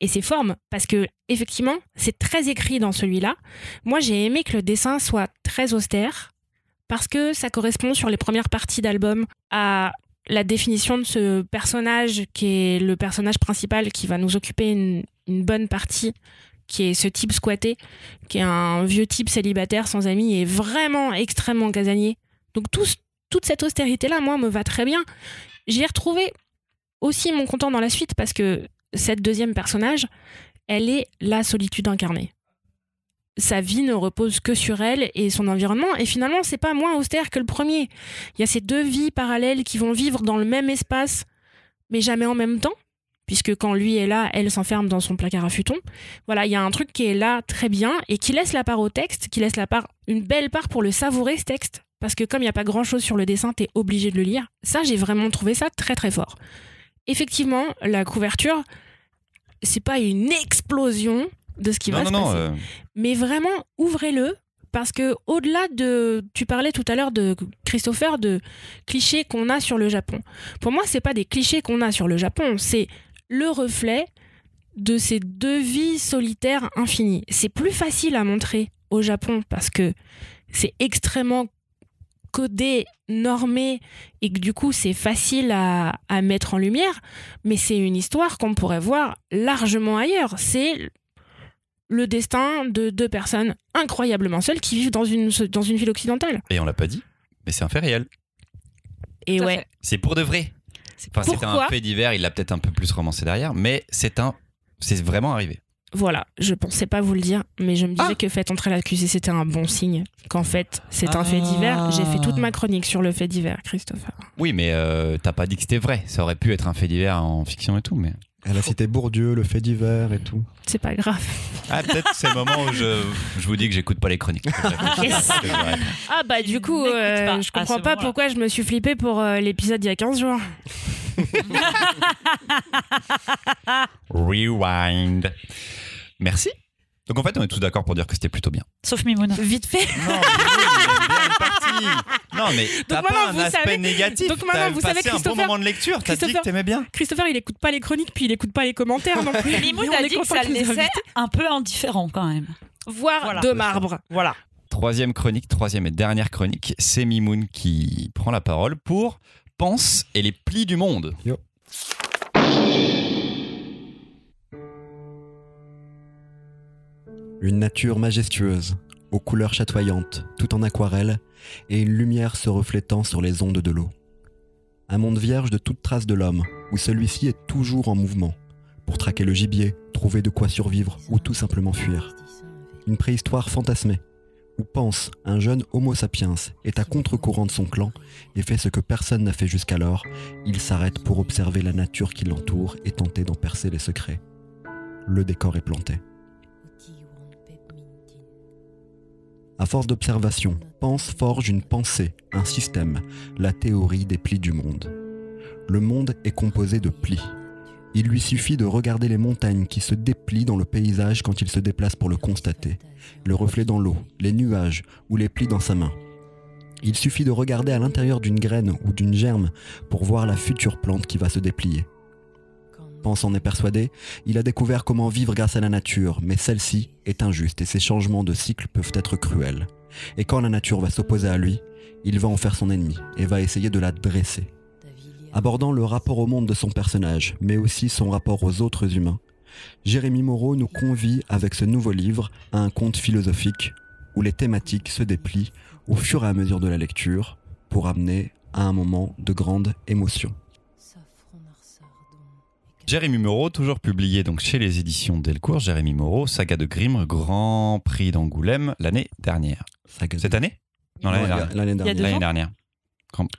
et ses formes, parce que effectivement c'est très écrit dans celui-là. Moi j'ai aimé que le dessin soit très austère parce que ça correspond sur les premières parties d'album à la définition de ce personnage qui est le personnage principal qui va nous occuper une, une bonne partie qui est ce type squatté, qui est un vieux type célibataire sans amis et vraiment extrêmement casanier. Donc toute cette austérité-là, moi, me va très bien. J'ai retrouvé aussi mon content dans la suite parce que cette deuxième personnage, elle est la solitude incarnée. Sa vie ne repose que sur elle et son environnement, et finalement, c'est pas moins austère que le premier. Il y a ces deux vies parallèles qui vont vivre dans le même espace, mais jamais en même temps, puisque quand lui est là, elle s'enferme dans son placard à futon. Voilà, il y a un truc qui est là très bien et qui laisse la part au texte, qui laisse la part, une belle part pour le savourer, ce texte. Parce que comme il n'y a pas grand chose sur le dessin, t'es obligé de le lire. Ça, j'ai vraiment trouvé ça très très fort. Effectivement, la couverture, c'est pas une explosion de ce qui non, va non, se non. passer. euh, Mais vraiment, ouvrez-le. Parce que au-delà de, tu parlais tout à l'heure de Christopher de clichés qu'on a sur le Japon. Pour moi, c'est pas des clichés qu'on a sur le Japon, c'est le reflet de ces deux vies solitaires infinies. C'est plus facile à montrer au Japon parce que c'est extrêmement codé, normé et que du coup c'est facile à, à mettre en lumière, mais c'est une histoire qu'on pourrait voir largement ailleurs. C'est le destin de deux personnes incroyablement seules qui vivent dans une, dans une ville occidentale. Et on l'a pas dit, mais c'est un fait réel. Et Tout ouais. C'est pour de vrai. Enfin, c'est un fait divers, il l'a peut-être un peu plus romancé derrière, mais c'est un, c'est vraiment arrivé. Voilà, je pensais pas vous le dire, mais je me disais Ah. que fait entrer l'accusé, c'était un bon signe. Qu'en fait, c'est un fait divers. J'ai fait toute ma chronique sur le fait divers, Christopher. Oui, mais euh, t'as pas dit que c'était vrai. Ça aurait pu être un fait divers en fiction et tout, mais. Elle a cité Bourdieu, le fait divers et tout. C'est pas grave. Ah, peut-être c'est le moment où je, je vous dis que j'écoute pas les chroniques. (laughs) Yes. Vrai. Ah bah du coup, euh, je comprends pas pourquoi je me suis flippée pour euh, l'épisode d'il y a 15 jours. (laughs) Rewind. Merci. Donc en fait, on est tous d'accord pour dire que c'était plutôt bien. Sauf Mimoun. Vite fait. Non, (laughs) Non, mais t'as pas un vous aspect savez- négatif. donc maintenant, vous passé savez, un bon Christopher- moment de lecture. T'as dit que Christopher- t'aimais bien. Christopher, il écoute pas les chroniques, puis il écoute pas les commentaires non plus. (laughs) Mimoun a dit que ça le laissait un peu indifférent quand même. Voire Voilà. de marbre. Voilà. Troisième chronique, troisième et dernière chronique, c'est Mimoun qui prend la parole pour Pense et les plis du monde. Yo. Une nature majestueuse, aux couleurs chatoyantes, tout en aquarelle, et une lumière se reflétant sur les ondes de l'eau. Un monde vierge de toute trace de l'homme, où celui-ci est toujours en mouvement, pour traquer le gibier, trouver de quoi survivre ou tout simplement fuir. Une préhistoire fantasmée, où pense un jeune Homo sapiens est à contre-courant de son clan et fait ce que personne n'a fait jusqu'alors, il s'arrête pour observer la nature qui l'entoure et tenter d'en percer les secrets. Le décor est planté. À force d'observation, Pense forge une pensée, un système, la théorie des plis du monde. Le monde est composé de plis. Il lui suffit de regarder les montagnes qui se déplient dans le paysage quand il se déplace pour le constater, le reflet dans l'eau, les nuages ou les plis dans sa main. Il suffit de regarder à l'intérieur d'une graine ou d'une germe pour voir la future plante qui va se déplier. Pense en est persuadé, il a découvert comment vivre grâce à la nature, mais celle-ci est injuste et ses changements de cycle peuvent être cruels. Et quand la nature va s'opposer à lui, il va en faire son ennemi et va essayer de la dresser. Abordant le rapport au monde de son personnage, mais aussi son rapport aux autres humains, Jérémy Moreau nous convie avec ce nouveau livre à un conte philosophique où les thématiques se déplient au fur et à mesure de la lecture pour amener à un moment de grande émotion. Jérémy Moreau, toujours publié donc chez les éditions Delcourt. Jérémy Moreau, saga de Grimm, Grand Prix d'Angoulême l'année dernière. Cette année? Non, l'année dernière. L'année dernière. L'année.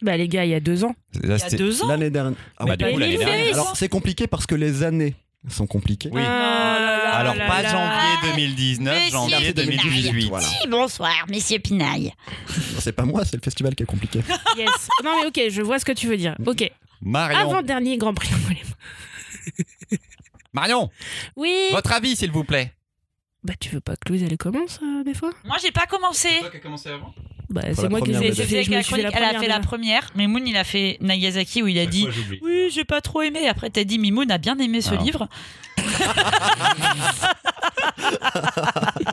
Bah les gars, il y a deux ans. Il y a deux ans. L'année dernière. Ah Bah, du coup, l'année dernière. Alors c'est compliqué parce que les années sont compliquées. Oui. Ah Alors, là pas là. janvier 2019, Monsieur janvier Pinaille. 2018. Voilà. Oui, bonsoir, messieurs Pinaille. C'est pas moi, c'est le festival qui est compliqué. (laughs) Yes. Non mais ok, je vois ce que tu veux dire. Ok. Marion, Avant dernier Grand Prix d'Angoulême. (laughs) Marion, Oui. votre avis, s'il vous plaît? Bah tu veux pas que Louise elle commence euh, des fois? Moi, j'ai pas commencé. qui as commencé avant? Bah c'est moi qui les ai fait. fait Je me la suis fait chronique, la elle a fait la première. Mais Moon, il a fait Nagasaki où il a dit Oui, j'ai pas trop aimé. Après, t'as dit Mimoun a bien aimé ce Alors. livre. (laughs)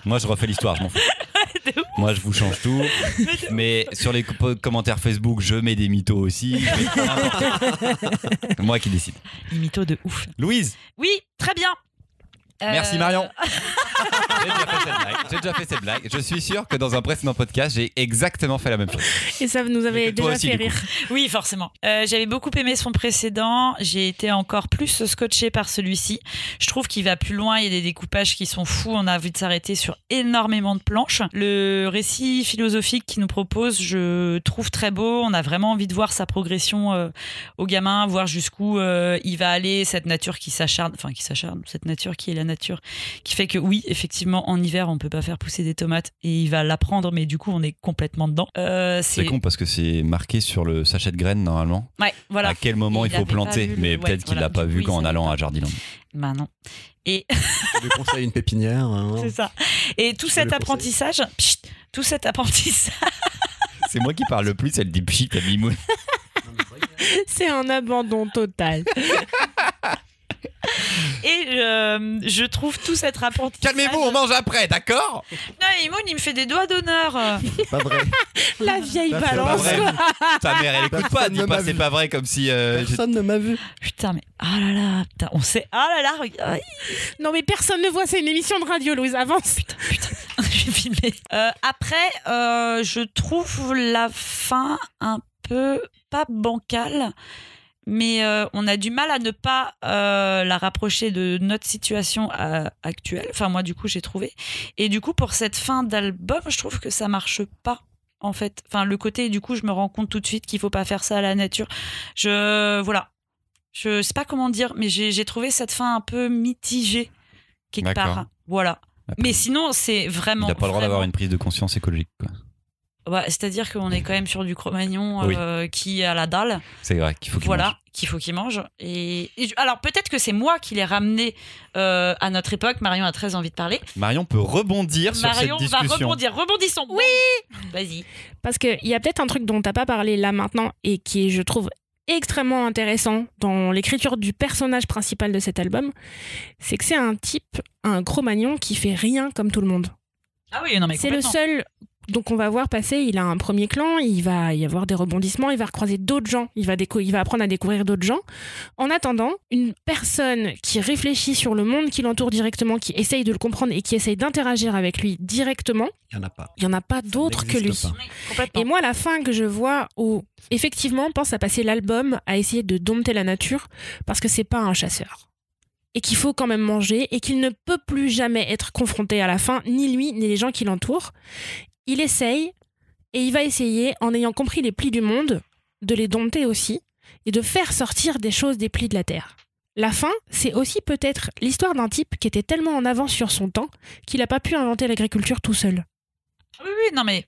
Moi, je refais l'histoire, je m'en fous. (laughs) Moi, je vous change tout. (laughs) Mais sur les co- commentaires Facebook, je mets des mythos aussi. Moi qui décide. Il mytho de ouf. Louise, Oui, très bien. Euh, merci Marion. J'ai déjà fait cette blague. J'ai déjà fait cette blague. Je suis sûr que dans un précédent podcast, j'ai exactement fait la même chose. Et ça nous avait déjà aussi, fait rire. Oui, forcément. Euh, J'avais beaucoup aimé son précédent. J'ai été encore plus scotché par celui-ci. Je trouve qu'il va plus loin. Il y a des découpages qui sont fous. On a envie de s'arrêter sur énormément de planches. Le récit philosophique qu'il nous propose, je trouve très beau. On a vraiment envie de voir sa progression euh, au gamin, voir jusqu'où euh, il va aller. Cette nature qui s'acharne, enfin qui s'acharne, cette nature qui est la nature, qui fait que oui, effectivement, en hiver, on peut pas faire pousser des tomates et il va l'apprendre, mais du coup, on est complètement dedans. Euh, C'est con parce que c'est marqué sur le sachet de graines normalement. Ouais, voilà. À quel moment Il il faut planter. vu Mais ouais, peut-être qu'il voilà. l'a pas vu coup, qu'en il allant à Jardiland. Bah non. Et (laughs) Je lui conseille une pépinière. hein. c'est ça. Et tout Je cet apprentissage, pchit, tout cet apprentissage. (laughs) C'est moi qui parle le plus, elle dit pchit à Mimoun. (laughs) C'est un abandon total. (laughs) Et euh, je trouve tout cet apprentissage. Calmez-vous, on mange après, d'accord? Non, Imoun, il me fait des doigts d'honneur. C'est pas vrai. (laughs) La vieille Ça, c'est pas balance. vrai. Ta mère, elle écoute pas, Personne dis pas c'est vu. pas vrai comme si. euh, Personne ne m'a vu. Putain, mais ah là là, putain, on sait. Ah là là, regarde. Non mais personne ne voit, c'est une émission de radio, Louise. Avance. je vais filmer. Euh, après, euh, je trouve la fin un peu pas bancale. Mais euh, on a du mal à ne pas euh, la rapprocher de notre situation euh, actuelle. Enfin, moi, du coup, j'ai trouvé. Et du coup, pour cette fin d'album, je trouve que ça marche pas. En fait, enfin, le côté, du coup, je me rends compte tout de suite qu'il faut pas faire ça à la nature. Je, voilà, je sais pas comment dire, mais j'ai trouvé cette fin un peu mitigée quelque part. Voilà. Mais sinon, c'est Il vraiment. n'a pas le droit d'avoir une prise de conscience écologique. quoi. Ouais, C'est-à-dire qu'on est quand même sur du Cro-Magnon Oui. euh, qui a la dalle. C'est vrai qu'il faut qu'il voilà, mange. qu'il faut qu'il mange. Et, et je- alors peut-être que c'est moi qui l'ai ramené euh, à notre époque. Marion a très envie de parler. Marion peut rebondir Marion sur cette va discussion. rebondir. Rebondissons. Oui. Vas-y. Parce qu'il y a peut-être un truc dont t'as pas parlé là maintenant et qui est, je trouve, extrêmement intéressant dans l'écriture du personnage principal de cet album, c'est que c'est un type, un Cro-Magnon qui fait rien comme tout le monde. Ah oui, non mais C'est le seul. Donc on va voir passer, il a un premier clan, il va y avoir des rebondissements, il va recroiser d'autres gens, il va, déco- il va apprendre à découvrir d'autres gens. En attendant, une personne qui réfléchit sur le monde qui l'entoure directement, qui essaye de le comprendre et qui essaye d'interagir avec lui directement, Il n'y en a pas. il n'y en a pas d'autre que lui. Et moi, la fin que je vois où, effectivement, on pense à passer l'album à essayer de dompter la nature parce que c'est pas un chasseur. Et qu'il faut quand même manger et qu'il ne peut plus jamais être confronté à la faim, ni lui, ni les gens qui l'entourent. Il essaye et il va essayer, en ayant compris les plis du monde, de les dompter aussi et de faire sortir des choses des plis de la terre. La fin, c'est aussi peut-être l'histoire d'un type qui était tellement en avance sur son temps qu'il n'a pas pu inventer l'agriculture tout seul. Oui, oui, non mais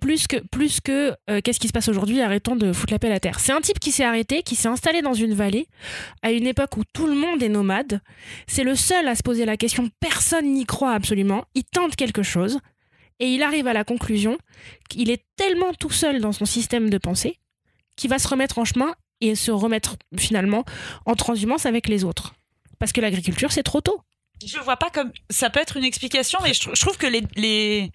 plus que plus que euh, qu'est-ce qui se passe aujourd'hui arrêtons de foutre la paix à la terre. C'est un type qui s'est arrêté qui s'est installé dans une vallée à une époque où tout le monde est nomade. C'est le seul à se poser la question. Personne n'y croit absolument. Il tente quelque chose et il arrive à la conclusion qu'il est tellement tout seul dans son système de pensée qu'il va se remettre en chemin et se remettre finalement en transhumance avec les autres. Parce que l'agriculture c'est trop tôt. Je vois pas comme ça peut être une explication, mais je, trou- je trouve que les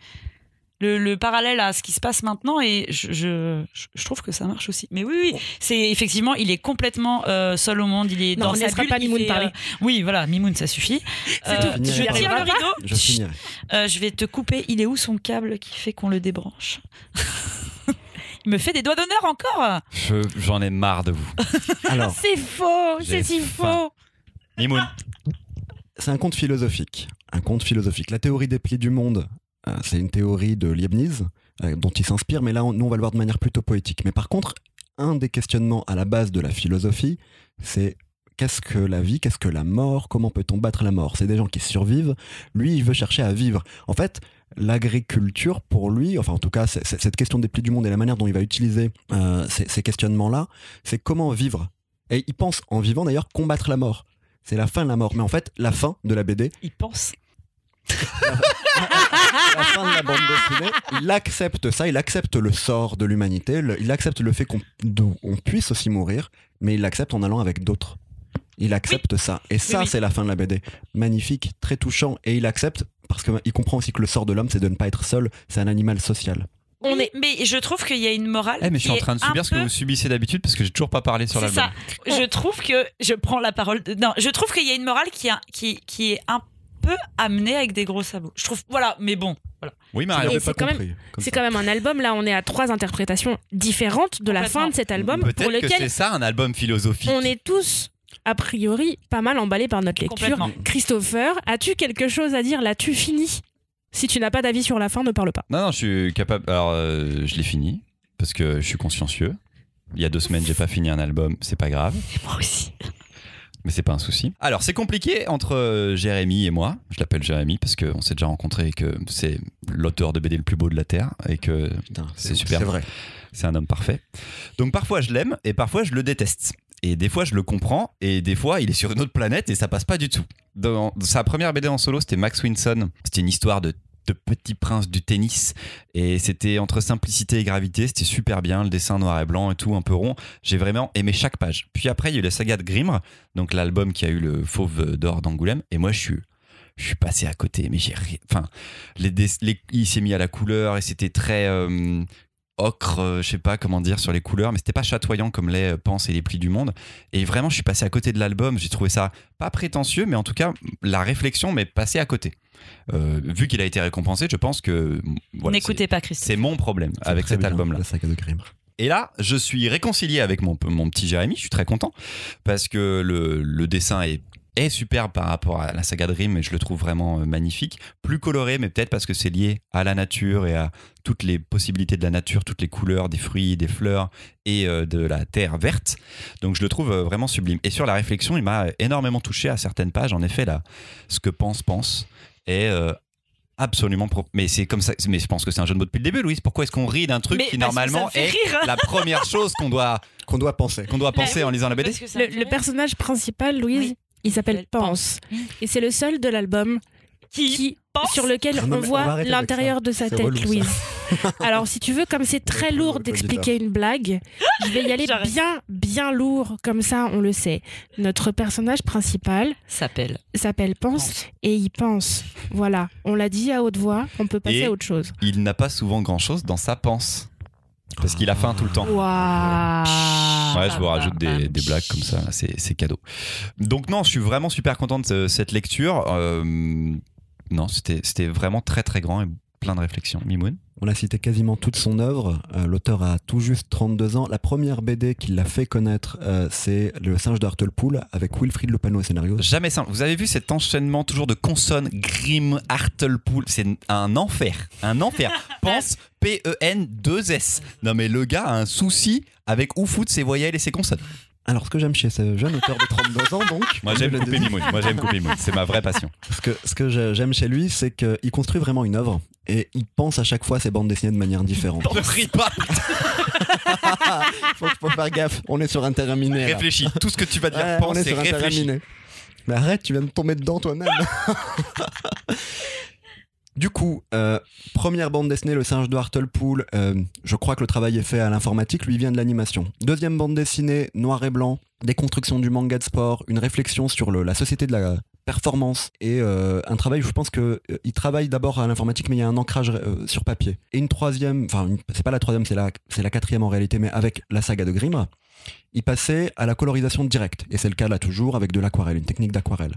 le, le parallèle à ce qui se passe maintenant et je, je, je trouve que ça marche aussi. Mais oui, oui, c'est effectivement, il est complètement euh, seul au monde, il est Non, dans on sa bulle. pas il Mimoun fait, parler. euh, oui, voilà, Mimoun, ça suffit. Euh, tout. je tire le rideau. Je finirai. Euh, je vais te couper. Il est où son câble qui fait qu'on le débranche? Il me fait des doigts d'honneur encore. Je- J'en ai marre de vous. (laughs) Alors, c'est faux c'est si faux Mimoun. c'est un conte philosophique. Un conte philosophique. La théorie des plis du monde, c'est une théorie de Leibniz euh, dont il s'inspire, mais là, on- nous, on va le voir de manière plutôt poétique. Mais par contre, un des questionnements à la base de la philosophie, c'est qu'est-ce que la vie, qu'est-ce que la mort, comment peut-on battre la mort? C'est des gens qui survivent. Lui, il veut chercher à vivre. En fait, l'agriculture, pour lui, enfin en tout cas, cette question des plis du monde et la manière dont il va utiliser euh, ces, ces questionnements-là, c'est comment vivre. Et il pense, en vivant d'ailleurs, combattre la mort. C'est la fin de la mort. Mais en fait, la fin de la BD, Il pense. (laughs) la fin de la bande dessinée, il accepte ça, il accepte le sort de l'humanité, le- il accepte le fait qu'on on puisse aussi mourir, mais il l'accepte en allant avec d'autres. Il accepte ça. Et ça, oui. c'est la fin de la BD. Magnifique, très touchant. Et il accepte parce qu'il comprend aussi que le sort de l'homme, c'est de ne pas être seul. C'est un animal social. On est- Mais je trouve qu'il y a une morale. Eh, mais je suis qui en train de subir ce que peu- vous subissez d'habitude parce que j'ai toujours pas parlé sur C'est l'album. ça. Je trouve que je prends la parole. de- Non, je trouve qu'il y a une morale qui, a- qui, qui est un peu amenée avec des gros sabots. Je trouve. Voilà, mais bon. Voilà. Oui. Et l'avais c'est pas quand quand même un album, là on est à trois interprétations différentes de la fin de cet album Peut-être pour que c'est lequel ça un album philosophique. on est tous a priori pas mal emballés par notre lecture. Christopher, as-tu quelque chose à dire L'as-tu fini Si tu n'as pas d'avis sur la fin, ne parle pas. Non, non, je suis capable. Alors, euh, je l'ai fini parce que je suis consciencieux. Il y a deux semaines, j'ai pas fini un album, c'est pas grave, Moi aussi. Mais c'est pas un souci. Alors, c'est compliqué entre euh, Jérémy et moi. Je l'appelle Jérémy parce qu'on s'est déjà rencontré et que c'est l'auteur de BD le plus beau de la Terre et que Putain, C'est super. C'est vrai. c'est un homme parfait. Donc, parfois, je l'aime et parfois, je le déteste. Et des fois, je le comprends et des fois, il est sur une autre planète et ça passe pas du tout. Dans sa première BD en solo, c'était Max Winson. C'était une histoire de de petit prince du tennis. Et c'était entre simplicité et gravité c'était super bien le dessin noir et blanc et tout un peu rond. J'ai vraiment aimé chaque page. Puis après il y a eu la saga de Grimm donc l'album qui a eu le fauve d'or d'Angoulême et moi je suis passé à côté mais j'ai ri- enfin il s'est mis à la couleur et c'était très euh, ocre euh, je sais pas comment dire sur les couleurs mais c'était pas chatoyant comme les euh, Pense et les plis du monde et vraiment je suis passé à côté de l'album j'ai trouvé ça pas prétentieux mais en tout cas la réflexion m'est passée à côté Euh, vu qu'il a été récompensé je pense que voilà, N'écoutez pas Christophe. c'est mon problème avec cet bien, album là La saga de Grimm. Et là, je suis réconcilié avec mon, mon petit Jérémy, je suis très content, parce que le, le dessin est est superbe par rapport à la saga Dream et je le trouve vraiment euh, magnifique. Plus coloré, mais peut-être parce que c'est lié à la nature et à toutes les possibilités de la nature, toutes les couleurs des fruits, des fleurs et euh, de la terre verte. Donc je le trouve euh, vraiment sublime. Et sur la réflexion, il m'a énormément touché à certaines pages. En effet, là, ce que pense pense est absolument pro- mais c'est comme ça mais je pense que c'est un jeu de mots depuis le début Louise pourquoi est-ce qu'on rit d'un truc Mais qui normalement est rire. la première chose qu'on doit Qu'on doit penser. qu'on doit penser en lisant la BD Parce que ça Le, le personnage principal, Louise, Oui. Il s'appelle Pense. Et c'est le seul de l'album qui, qui, pense sur lequel Ah non, on voit l'intérieur de sa tête, relou. Louise. (laughs) Alors, si tu veux, comme c'est très lourd d'expliquer une blague, je vais y aller bien, bien lourd, comme ça, on le sait. Notre personnage principal s'appelle. s'appelle Pense et il pense. Voilà, on l'a dit à haute voix, on peut passer Et- à autre chose. il n'a pas souvent grand chose dans sa panse parce qu'il a faim tout le temps Waouh Ouais, je vous rajoute des, des blagues comme ça, c'est cadeau. Donc non, je suis vraiment super content de ce- cette lecture. Euh, non, c'était c'était vraiment très très grand et plein de réflexions. Mimoun On a cité quasiment toute son œuvre. Euh, L'auteur a tout juste 32 ans. La première BD qui l'a fait connaître, euh, c'est Le singe de Hartlepool avec Wilfried Lupano au scénario. Jamais simple. Vous avez vu cet enchaînement toujours de consonnes, Grimm, Hartlepool C'est un enfer. Un enfer. (laughs) Pense P-E-N-2-S. Non mais le gars a un souci avec où foutre ses voyelles et ses consonnes. Alors, ce que j'aime chez ce jeune auteur de 32 ans, donc. Moi j'aime couper Mimoun. Moi j'aime couper Mimoun. C'est ma vraie passion. Ce que, ce que j'aime chez lui, c'est qu'il construit vraiment une œuvre et il pense à chaque fois ses bandes dessinées de manière différente. Ne ris pas. (laughs) faut, faut faire gaffe, on est sur un terrain miné. Réfléchis. Tout ce que tu vas dire, Ouais, on pense est et sur un terrain réfléchis. miné. Mais arrête, tu viens de tomber dedans toi-même. (laughs) du coup, euh, première bande dessinée, Le singe de Hartlepool. euh, je crois que le travail est fait à l'informatique, lui vient de l'animation. Deuxième bande dessinée, noir et blanc, déconstruction du manga de sport, une réflexion sur la société de la performance et euh, un travail où je pense que euh, il travaille d'abord à l'informatique mais il y a un ancrage sur papier et une troisième enfin c'est pas la troisième c'est la c'est la quatrième en réalité mais avec la saga de Grimm il passait à la colorisation directe. Et c'est le cas là toujours avec de l'aquarelle, une technique d'aquarelle.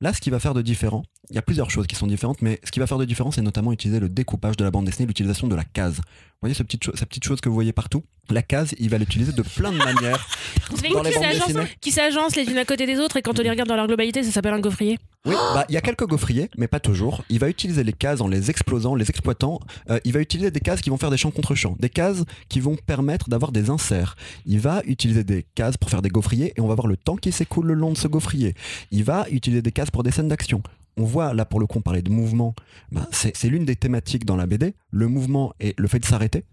Là, ce qui va faire de différent, il y a plusieurs choses qui sont différentes, mais ce qui va faire de différent, c'est notamment utiliser le découpage de la bande dessinée, l'utilisation de la case. Vous voyez ce petit cho- cette petite chose que vous voyez partout? La case, il va l'utiliser de plein de manières. (laughs) Dans les s'agencent- qui s'agencent les unes à côté des autres et quand on les regarde dans leur globalité, ça s'appelle un gaufrier? Oui, bah, il y a quelques gaufriers, mais pas toujours. Il va utiliser les cases en les explosant, les exploitant. Euh, il va utiliser des cases qui vont faire des champs contre champs, des cases qui vont permettre d'avoir des inserts. Il va utiliser des cases pour faire des gaufriers et on va voir le temps qui s'écoule le long de ce gaufrier. Il va utiliser des cases pour des scènes d'action. On voit là pour le coup on parlait de mouvement, Ben, c'est l'une des thématiques dans la BD, le mouvement et le fait de s'arrêter.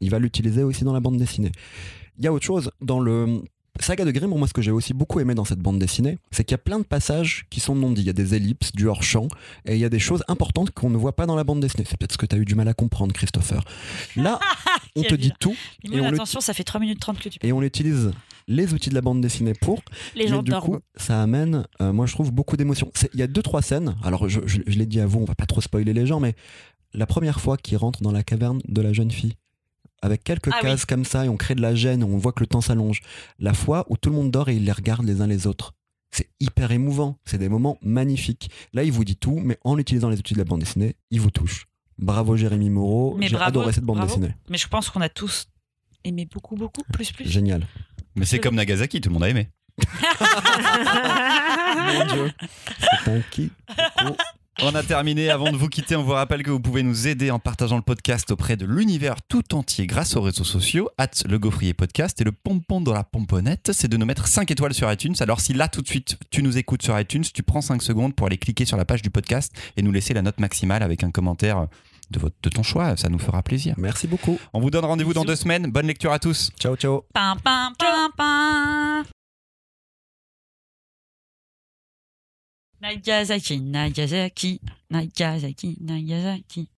Il va l'utiliser aussi dans la bande dessinée. Il y a autre chose dans le Saga de Grimm, moi ce que j'ai aussi beaucoup aimé dans cette bande dessinée, c'est qu'il y a plein de passages qui sont non dits. Il y a des ellipses, du hors-champ, et il y a des choses importantes qu'on ne voit pas dans la bande dessinée. C'est peut-être ce que tu as eu du mal à comprendre, Christopher. Là, (laughs) on te dit tout, Dis-moi, Et on attention, ça fait 3 minutes 30 que tu et on utilise les outils de la bande dessinée pour. Les mais gens du dorment. coup, ça amène, euh, moi je trouve, beaucoup d'émotions. Il y a deux, trois scènes, alors je, je- je l'ai dit à vous, on va pas trop spoiler les gens, mais la première fois qu'il rentre dans la caverne de la jeune fille, avec quelques Ah cases comme ça, et on crée de la gêne, on voit que le temps s'allonge. La fois où tout le monde dort et ils les regardent les uns les autres. C'est hyper émouvant, c'est des moments magnifiques. Là, il vous dit tout, mais en utilisant les outils de la bande dessinée, il vous touche. Bravo Jérémy Moreau, Mais j'ai adoré cette bande bravo. dessinée. Mais je pense qu'on a tous aimé beaucoup, beaucoup, plus, plus. Génial. Mais c'est comme Nagasaki, tout le monde a aimé. (laughs) Mon Dieu. C'est un qui On a terminé. Avant de vous quitter, on vous rappelle que vous pouvez nous aider en partageant le podcast auprès de l'univers tout entier grâce aux réseaux sociaux, at le gaufrier podcast et le pompon dans la pomponnette, c'est de nous mettre 5 étoiles sur iTunes. Alors si là tout de suite tu nous écoutes sur iTunes, tu prends 5 secondes pour aller cliquer sur la page du podcast et nous laisser la note maximale avec un commentaire de, votre, de ton choix, ça nous fera plaisir. Merci beaucoup. On vous donne rendez-vous dans deux semaines. Bonne lecture à tous. Ciao, ciao. ナイジャー崎、ナイジャー崎、ナイジャー崎、ナイジャー崎。